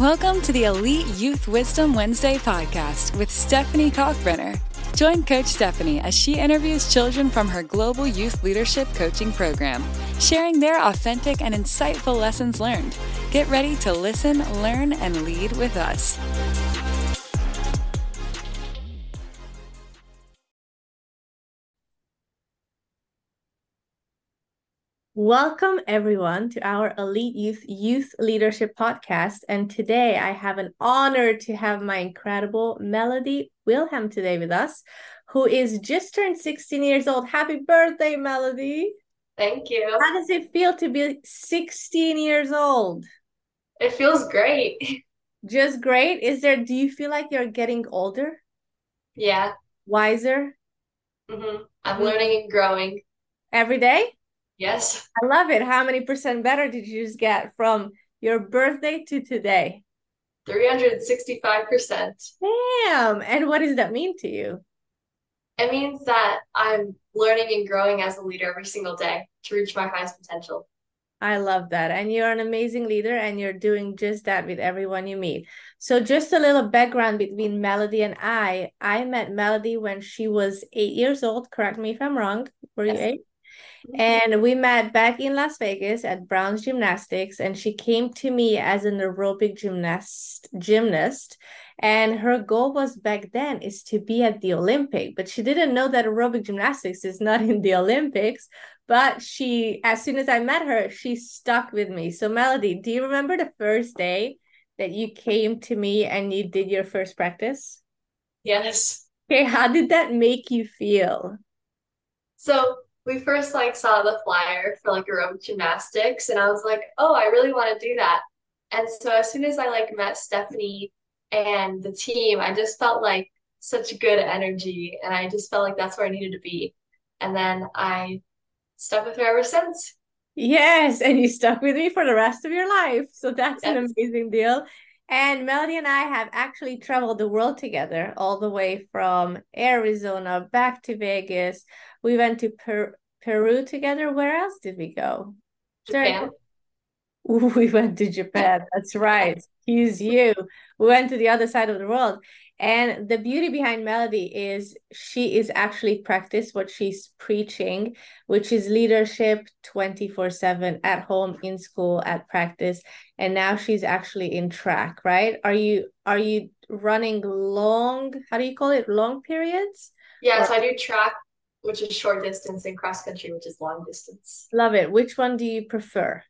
Welcome to the Elite Youth Wisdom Wednesday podcast with Stephanie Cockbrenner. Join Coach Stephanie as she interviews children from her Global Youth Leadership Coaching Program, sharing their authentic and insightful lessons learned. Get ready to listen, learn, and lead with us. Welcome, everyone, to our Elite Youth Youth Leadership Podcast. And today I have an honor to have my incredible Melody Wilhelm today with us, who is just turned 16 years old. Happy birthday, Melody. Thank you. How does it feel to be 16 years old? It feels great. Just great. Is there, do you feel like you're getting older? Yeah. Wiser? Mm-hmm. I'm learning and growing. Every day? Yes. I love it. How many percent better did you just get from your birthday to today? 365%. Damn. And what does that mean to you? It means that I'm learning and growing as a leader every single day to reach my highest potential. I love that. And you're an amazing leader and you're doing just that with everyone you meet. So, just a little background between Melody and I. I met Melody when she was eight years old. Correct me if I'm wrong. Were you yes. Eight? And we met back in Las Vegas at Brown's Gymnastics, and she came to me as an aerobic gymnast gymnast. And her goal was back then is to be at the Olympic, but she didn't know that aerobic gymnastics is not in the Olympics. But she, as soon as I met her, she stuck with me. So Melody, do you remember the first day that you came to me and you did your first practice? Yes. Okay, how did that make you feel? So we first like saw the flyer for like aerobic gymnastics and I was like, "Oh, I really want to do that." And so as soon as I like met Stephanie and the team, I just felt like such good energy and I just felt like that's where I needed to be. And then I stuck with her ever since. Yes, and you stuck with me for the rest of your life. So that's yes. an amazing deal. And Melody and I have actually traveled the world together, all the way from Arizona back to Vegas. We went to per- Peru together. Where else did we go? Japan. We went to Japan. That's right. Excuse you. We went to the other side of the world. And the beauty behind Melody is she is actually practice what she's preaching, which is leadership 24/7 at home, in school, at practice. And now she's actually in track, right? Are you are you running long, how do you call it? Long periods? Yeah, or- so I do track, which is short distance, and cross country, which is long distance. Love it. Which one do you prefer?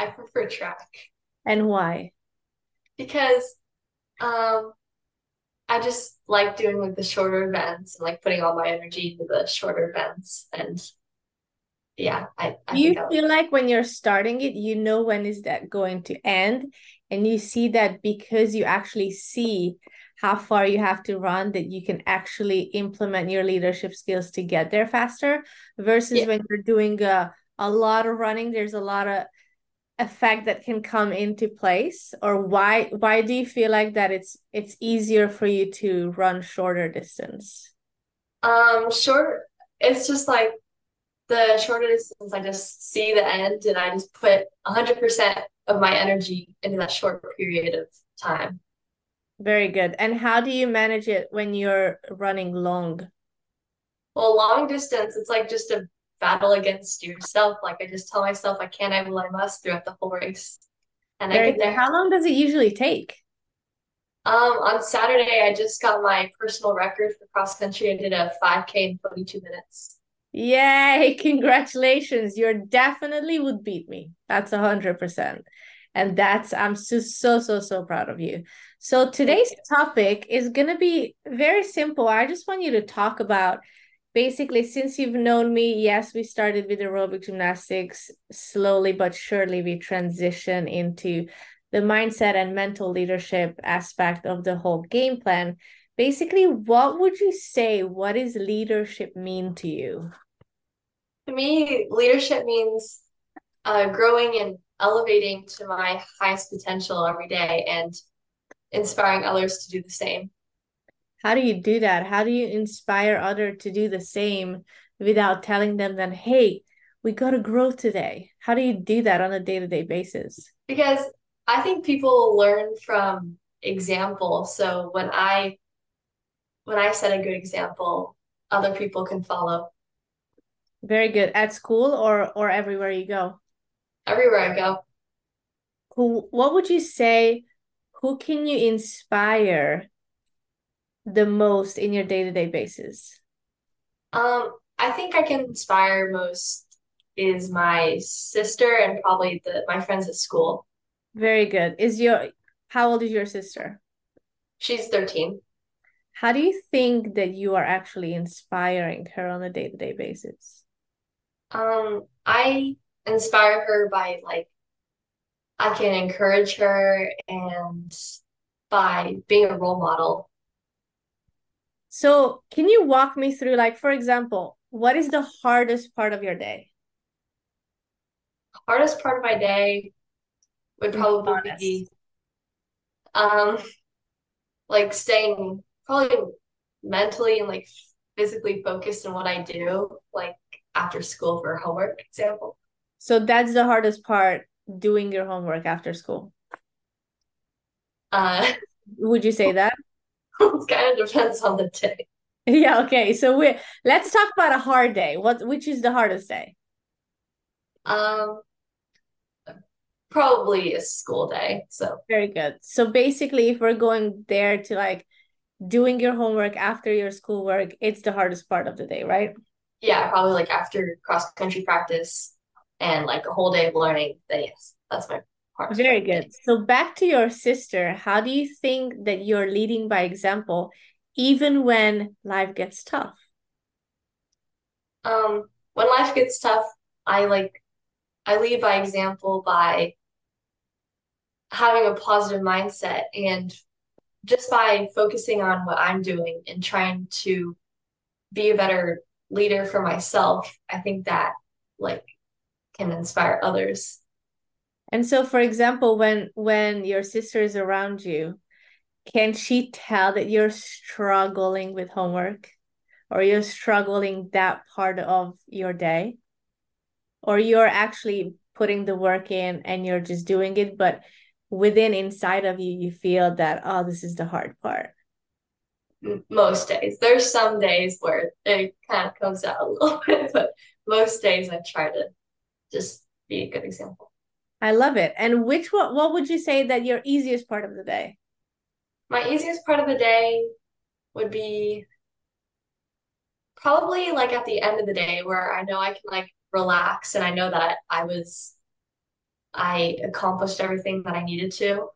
I prefer track. And why? Because um I just like doing like the shorter events and like putting all my energy into the shorter events and yeah I, I you feel like when you're starting it you know when is that going to end and you see that because you actually see how far you have to run that you can actually implement your leadership skills to get there faster versus yeah. when you're doing a, a lot of running there's a lot of effect that can come into place? Or why why do you feel like that it's it's easier for you to run shorter distance? Um short it's just like the shorter distance i just see the end and i just put 100% of my energy into that short period of time. Very good. And how do you manage it when you're running long? Well long distance it's like just a battle against yourself. Like I just tell myself I can, I will, I must throughout the whole race. And Very I get there. How long does it usually take? Um, on Saturday, I just got my personal record for cross country. I did a 5K in 22 minutes. Yay! Congratulations! You definitely would beat me. That's a hundred percent, and that's I'm so so so so proud of you. So today's topic is gonna be very simple. I just want you to talk about basically since you've known me yes we started with aerobic gymnastics slowly but surely we transition into the mindset and mental leadership aspect of the whole game plan. Basically what would you say what does leadership mean to you? To me leadership means uh, growing and elevating to my highest potential every day and inspiring others to do the same how do you do that how do you inspire other to do the same without telling them that hey we got to grow today how do you do that on a day-to-day basis because I think people learn from example. So when I when I set a good example, other people can follow. Very good. At school or or everywhere you go? Everywhere I go. Who what would you say who can you inspire the most in your day-to-day basis? Um, I think I can inspire most is my sister and probably the my friends at school. Very good. Is your how old is your sister? She's 13. How do you think that you are actually inspiring her on a day-to-day basis? Um, I inspire her by like I can encourage her and by being a role model. So, can you walk me through, like, for example, what is the hardest part of your day? Hardest part of my day would probably be um like staying probably mentally and like physically focused in what I do, like after school for homework example. So that's the hardest part, doing your homework after school. Uh would you say that? It kind of depends on the day. Yeah, okay. So we let's talk about a hard day. What which is the hardest day? Um probably a school day. So very good. So basically if we're going there to like doing your homework after your schoolwork, it's the hardest part of the day, right? Yeah, probably like after cross country practice and like a whole day of learning. Then yes, that's my part. Very good. So back to your sister, how do you think that you're leading by example even when life gets tough? Um, when life gets tough, I like I lead by example by having a positive mindset and just by focusing on what I'm doing and trying to be a better leader for myself, I think that like can inspire others. And so for example, when when your sister is around you, can she tell that you're struggling with homework? Or you're struggling that part of your day? Or you're actually putting the work in and you're just doing it, but within inside of you you feel that oh this is the hard part? Most days. There's some days where it kind of comes out a little bit but most days i try to just be a good example i love it and which what what would you say that your easiest part of the day my easiest part of the day would be probably like at the end of the day where i know i can like relax and i know that i was I accomplished everything that I needed to.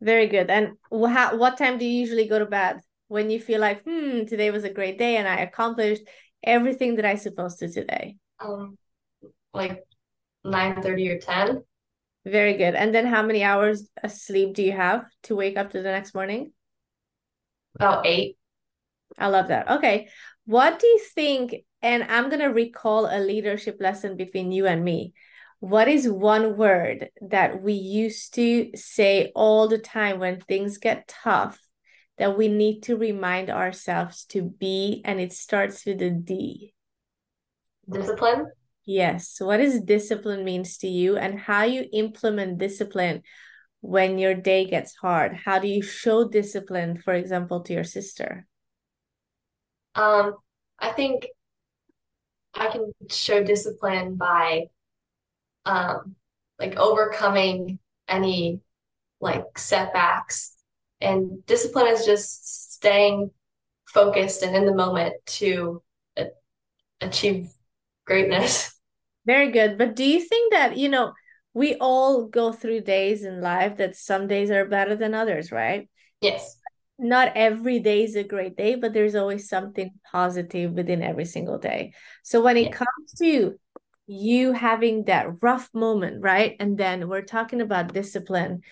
Very good. And how, what time do you usually go to bed? When you feel like, hmm, today was a great day and I accomplished everything that I supposed to today? Um, like 9 30 or 10. Very good. And then how many hours of sleep do you have to wake up to the next morning? About eight. I love that. Okay. What do you think? And I'm going to recall a leadership lesson between you and me what is one word that we used to say all the time when things get tough that we need to remind ourselves to be and it starts with a D? Discipline. Yes. What does discipline means to you and how you implement discipline when your day gets hard? How do you show discipline, for example, to your sister? Um, I think I can show discipline by um, like overcoming any like setbacks. And discipline is just staying focused and in the moment to achieve greatness. Very good. But do you think that, you know, we all go through days in life that some days are better than others, right? Yes. Not every day is a great day, but there's always something positive within every single day. So when it yeah. comes to you having that rough moment, right? And then we're talking about discipline.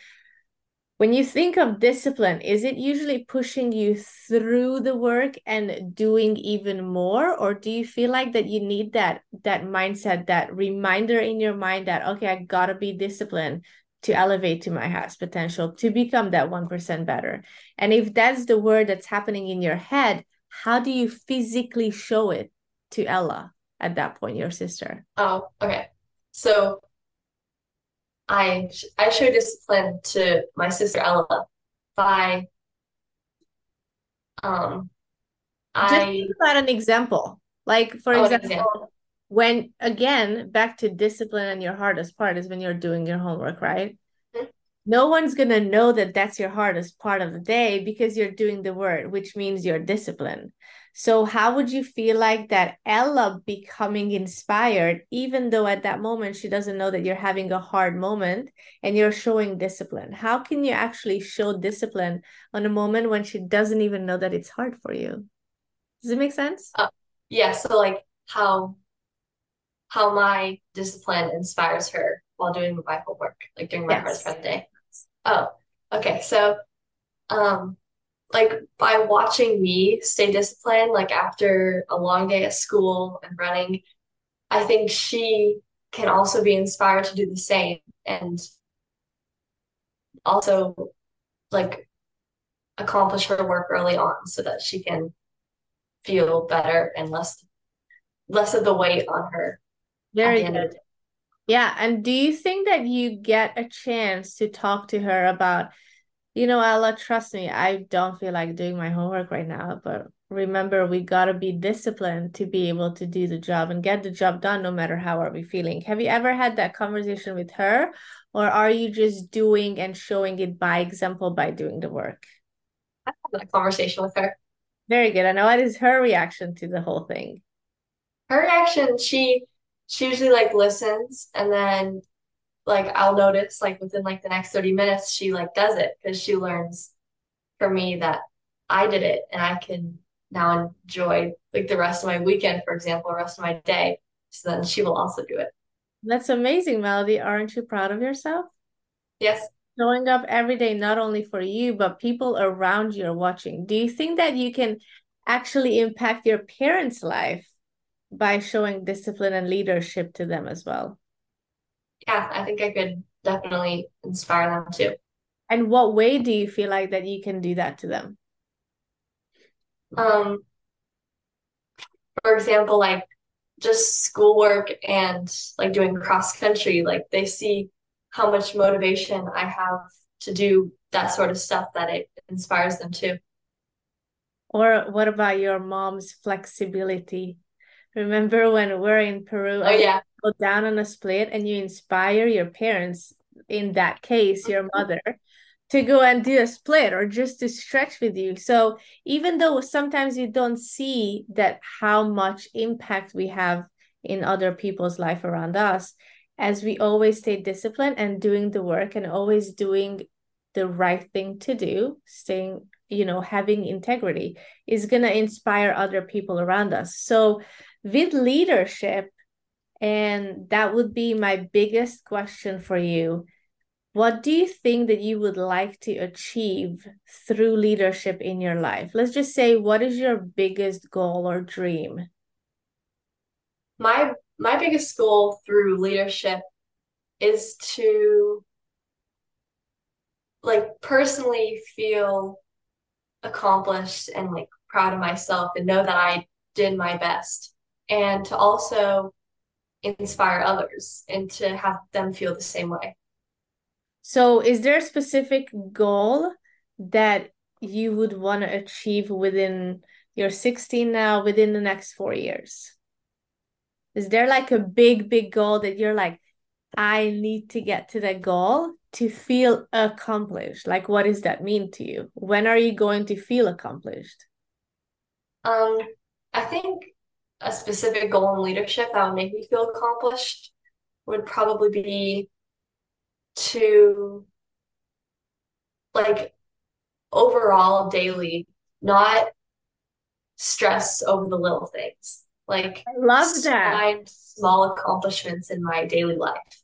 When you think of discipline, is it usually pushing you through the work and doing even more or do you feel like that you need that that mindset, that reminder in your mind that okay, I got to be disciplined to elevate to my highest potential, to become that 1% better. And if that's the word that's happening in your head, how do you physically show it to Ella? at that point, your sister? Oh, okay. So I I show discipline to my sister Ella by um Just I about an example. Like, for oh example, example. when again, back to discipline and your hardest part is when you're doing your homework, right? No one's gonna know that that's your hardest part of the day because you're doing the work, which means you're disciplined. So, how would you feel like that Ella becoming inspired, even though at that moment she doesn't know that you're having a hard moment and you're showing discipline? How can you actually show discipline on a moment when she doesn't even know that it's hard for you? Does it make sense? Uh, yeah, so like how how my discipline inspires her while doing my homework, like during my Yes. of the day. Oh, okay. So um like by watching me stay disciplined, like after a long day at school and running, I think she can also be inspired to do the same and also like accomplish her work early on so that she can feel better and less less of the weight on her Very the end of the good. Yeah, and do you think that you get a chance to talk to her about, you know, Ella, trust me, I don't feel like doing my homework right now, but remember, we gotta be disciplined to be able to do the job and get the job done no matter how are we feeling. Have you ever had that conversation with her, or are you just doing and showing it by example by doing the work? I had that conversation with her. Very good. And what is her reaction to the whole thing? Her reaction, she she usually like listens and then like I'll notice like within like the next 30 minutes she like does it because she learns from me that I did it and I can now enjoy like the rest of my weekend, for example, the rest of my day. So then she will also do it. That's amazing, Melody. Aren't you proud of yourself? Yes. showing up every day, not only for you, but people around you are watching. Do you think that you can actually impact your parents' life by showing discipline and leadership to them as well? Yeah, I think I could definitely inspire them too. And what way do you feel like that you can do that to them? Um, for example, like just schoolwork and like doing cross country, like they see how much motivation I have to do that sort of stuff that it inspires them too. Or what about your mom's flexibility? Remember when we're in Peru Oh and yeah. go down on a split and you inspire your parents, in that case, your mm-hmm. mother, to go and do a split or just to stretch with you. So even though sometimes you don't see that how much impact we have in other people's life around us, as we always stay disciplined and doing the work and always doing the right thing to do, staying, you know, having integrity is going to inspire other people around us. So with leadership, and that would be my biggest question for you. What do you think that you would like to achieve through leadership in your life? Let's just say, what is your biggest goal or dream? My my biggest goal through leadership is to like personally feel accomplished and like proud of myself and know that I did my best and to also inspire others and to have them feel the same way. So, is there a specific goal that you would want to achieve within you're 16 now, within the next four years? Is there like a big, big goal that you're like, I need to get to that goal to feel accomplished? Like, what does that mean to you? When are you going to feel accomplished? Um, I think a specific goal in leadership that would make me feel accomplished would probably be to like overall daily not stress over the little things. Like I love that. find small accomplishments in my daily life.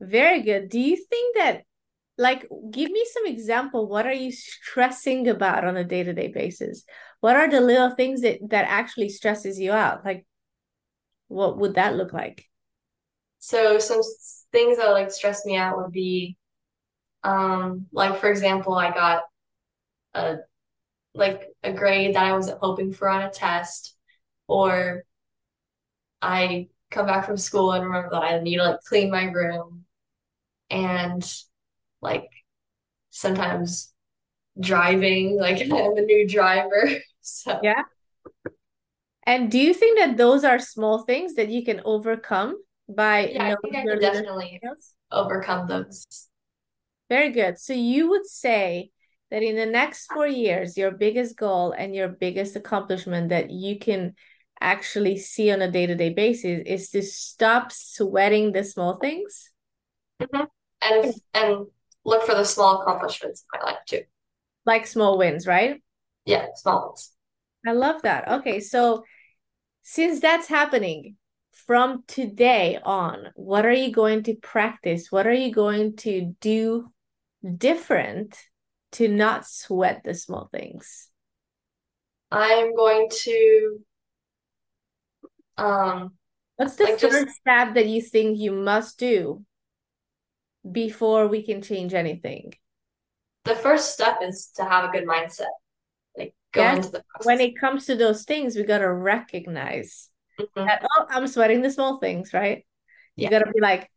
Very good. Do you think that, like, give me some example. What are you stressing about on a day-to-day basis? What are the little things that that actually stresses you out? Like, what would that look like? So some things that like stress me out would be um like for example, I got a like a grade that I wasn't hoping for on a test, or I come back from school and remember that I need to like clean my room, and like sometimes driving, like I'm a new driver. So Yeah. And do you think that those are small things that you can overcome by yeah, I think I can definitely skills? overcome those. Very good. So you would say that in the next four years, your biggest goal and your biggest accomplishment that you can actually see on a day-to-day basis is to stop sweating the small things? Mhm. And and look for the small accomplishments in my life too. Like small wins, right? Yeah, small ones. I love that. Okay, so since that's happening from today on, what are you going to practice? What are you going to do different to not sweat the small things? I'm going to um What's the like just first step that you think you must do before we can change anything? the first step is to have a good mindset. Like go into the when it comes to those things, we got to recognize Mhm. that, oh, I'm sweating the small things, right? You Yeah. got to be like,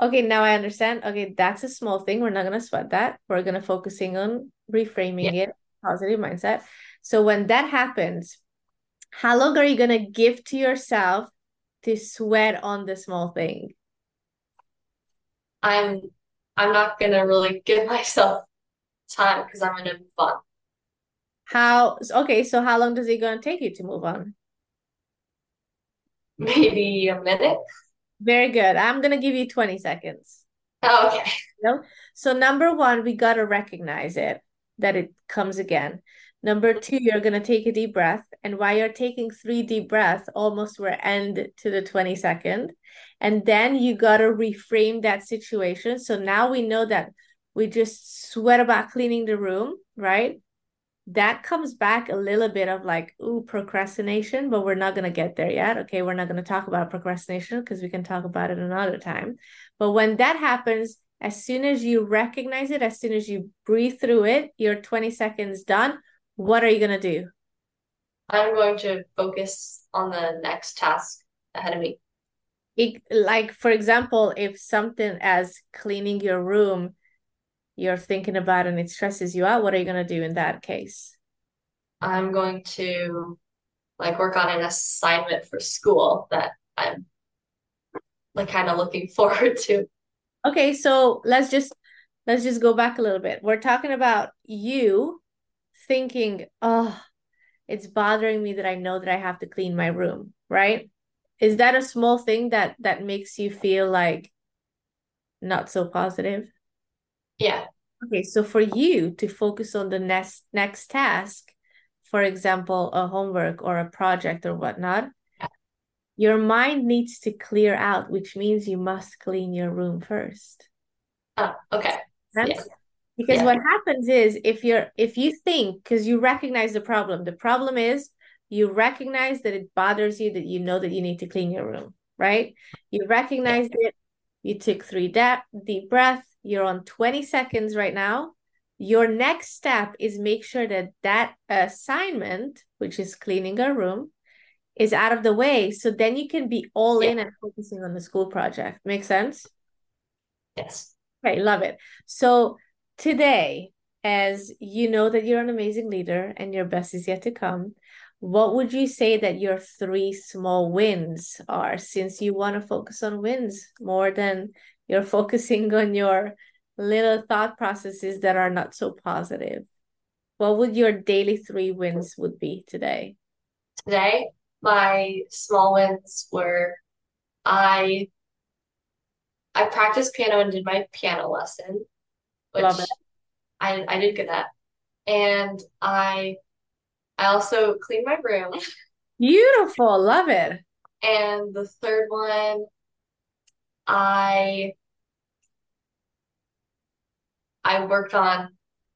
okay, now I understand. Okay, that's a small thing. We're not going to sweat that. We're going to focusing on reframing Yeah. it, positive mindset. So when that happens, how long are you going to give to yourself to sweat on the small thing? I'm I'm not gonna really give myself time because I'm gonna move on. How, okay, so how long does it going to take you to move on? Maybe a minute. Very good. I'm to give you 20 seconds. Oh, okay. No. So number one, we gotta recognize it that it comes again. Number two, you're gonna take a deep breath, and while you're taking three deep breaths, almost we're end to the 20 second, and then you gotta reframe that situation. So now we know that we just sweat about cleaning the room, right? That comes back a little bit of like, ooh, procrastination, but we're not gonna get there yet. Okay, we're not gonna talk about procrastination because we can talk about it another time. But when that happens, as soon as you recognize it, as soon as you breathe through it, your 20 seconds done. What are you going to do? I'm going to focus on the next task ahead of me. It, like, for example, if something as cleaning your room, you're thinking about and it stresses you out, what are you going to do in that case? I'm going to like work on an assignment for school that I'm like kind of looking forward to. Okay, so let's just let's just go back a little bit. We're talking about you thinking, oh, it's bothering me that I know that I have to clean my room, right? Is that a small thing that that makes you feel like not so positive? Yeah. Okay, so for you to focus on the next next task, for example, a homework or a project or whatnot, your mind needs to clear out, which means you must clean your room first. Oh, okay. Yeah. Because Yeah. what happens is if you're if you think because you recognize the problem, the problem is you recognize that it bothers you that you know that you need to clean your room, right? You recognized it, you took three da- deep breath, you're on 20 seconds right now. Your next step is make sure that that assignment, which is cleaning a room, is out of the way. So then you can be all in and focusing on the school project. Make sense? Yes. Okay, love it. So today, as you know that you're an amazing leader and your best is yet to come, what would you say that your three small wins are since you want to focus on wins more than you're focusing on your little thought processes that are not so positive? What would your daily three wins would be today? Today, my small wins were I I practiced piano and did my piano lesson, which Love it. I I did get that And I I also cleaned my room. Beautiful, love it. And the third one, I I worked on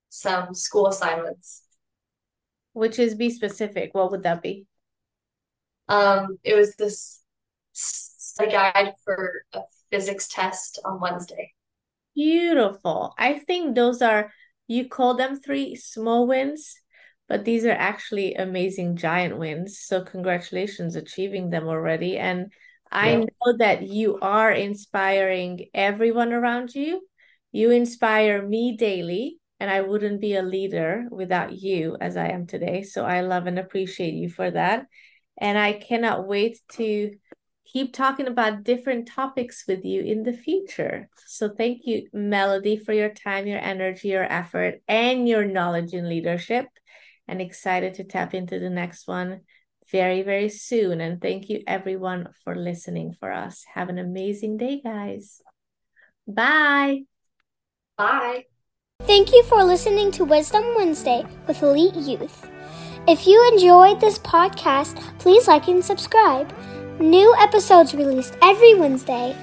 some school assignments. Which is be specific. What would that be? Um, it was this study guide for a physics test on Wednesday. Beautiful. I think those are, you call them three small wins, but these are actually amazing giant wins. So congratulations achieving them already. And I Yeah. know that you are inspiring everyone around you You inspire me daily, and I wouldn't be a leader without you as I am today. So I love and appreciate you for that. And I cannot wait to keep talking about different topics with you in the future. So thank you, Melody, for your time, your energy, your effort, and your knowledge in leadership. And excited to tap into the next one very, very soon. And thank you, everyone, for listening for us. Have an amazing day, guys. Bye. Bye. Thank you for listening to Wisdom Wednesday with Elite Youth. If you enjoyed this podcast, please like and subscribe. New episodes released every Wednesday.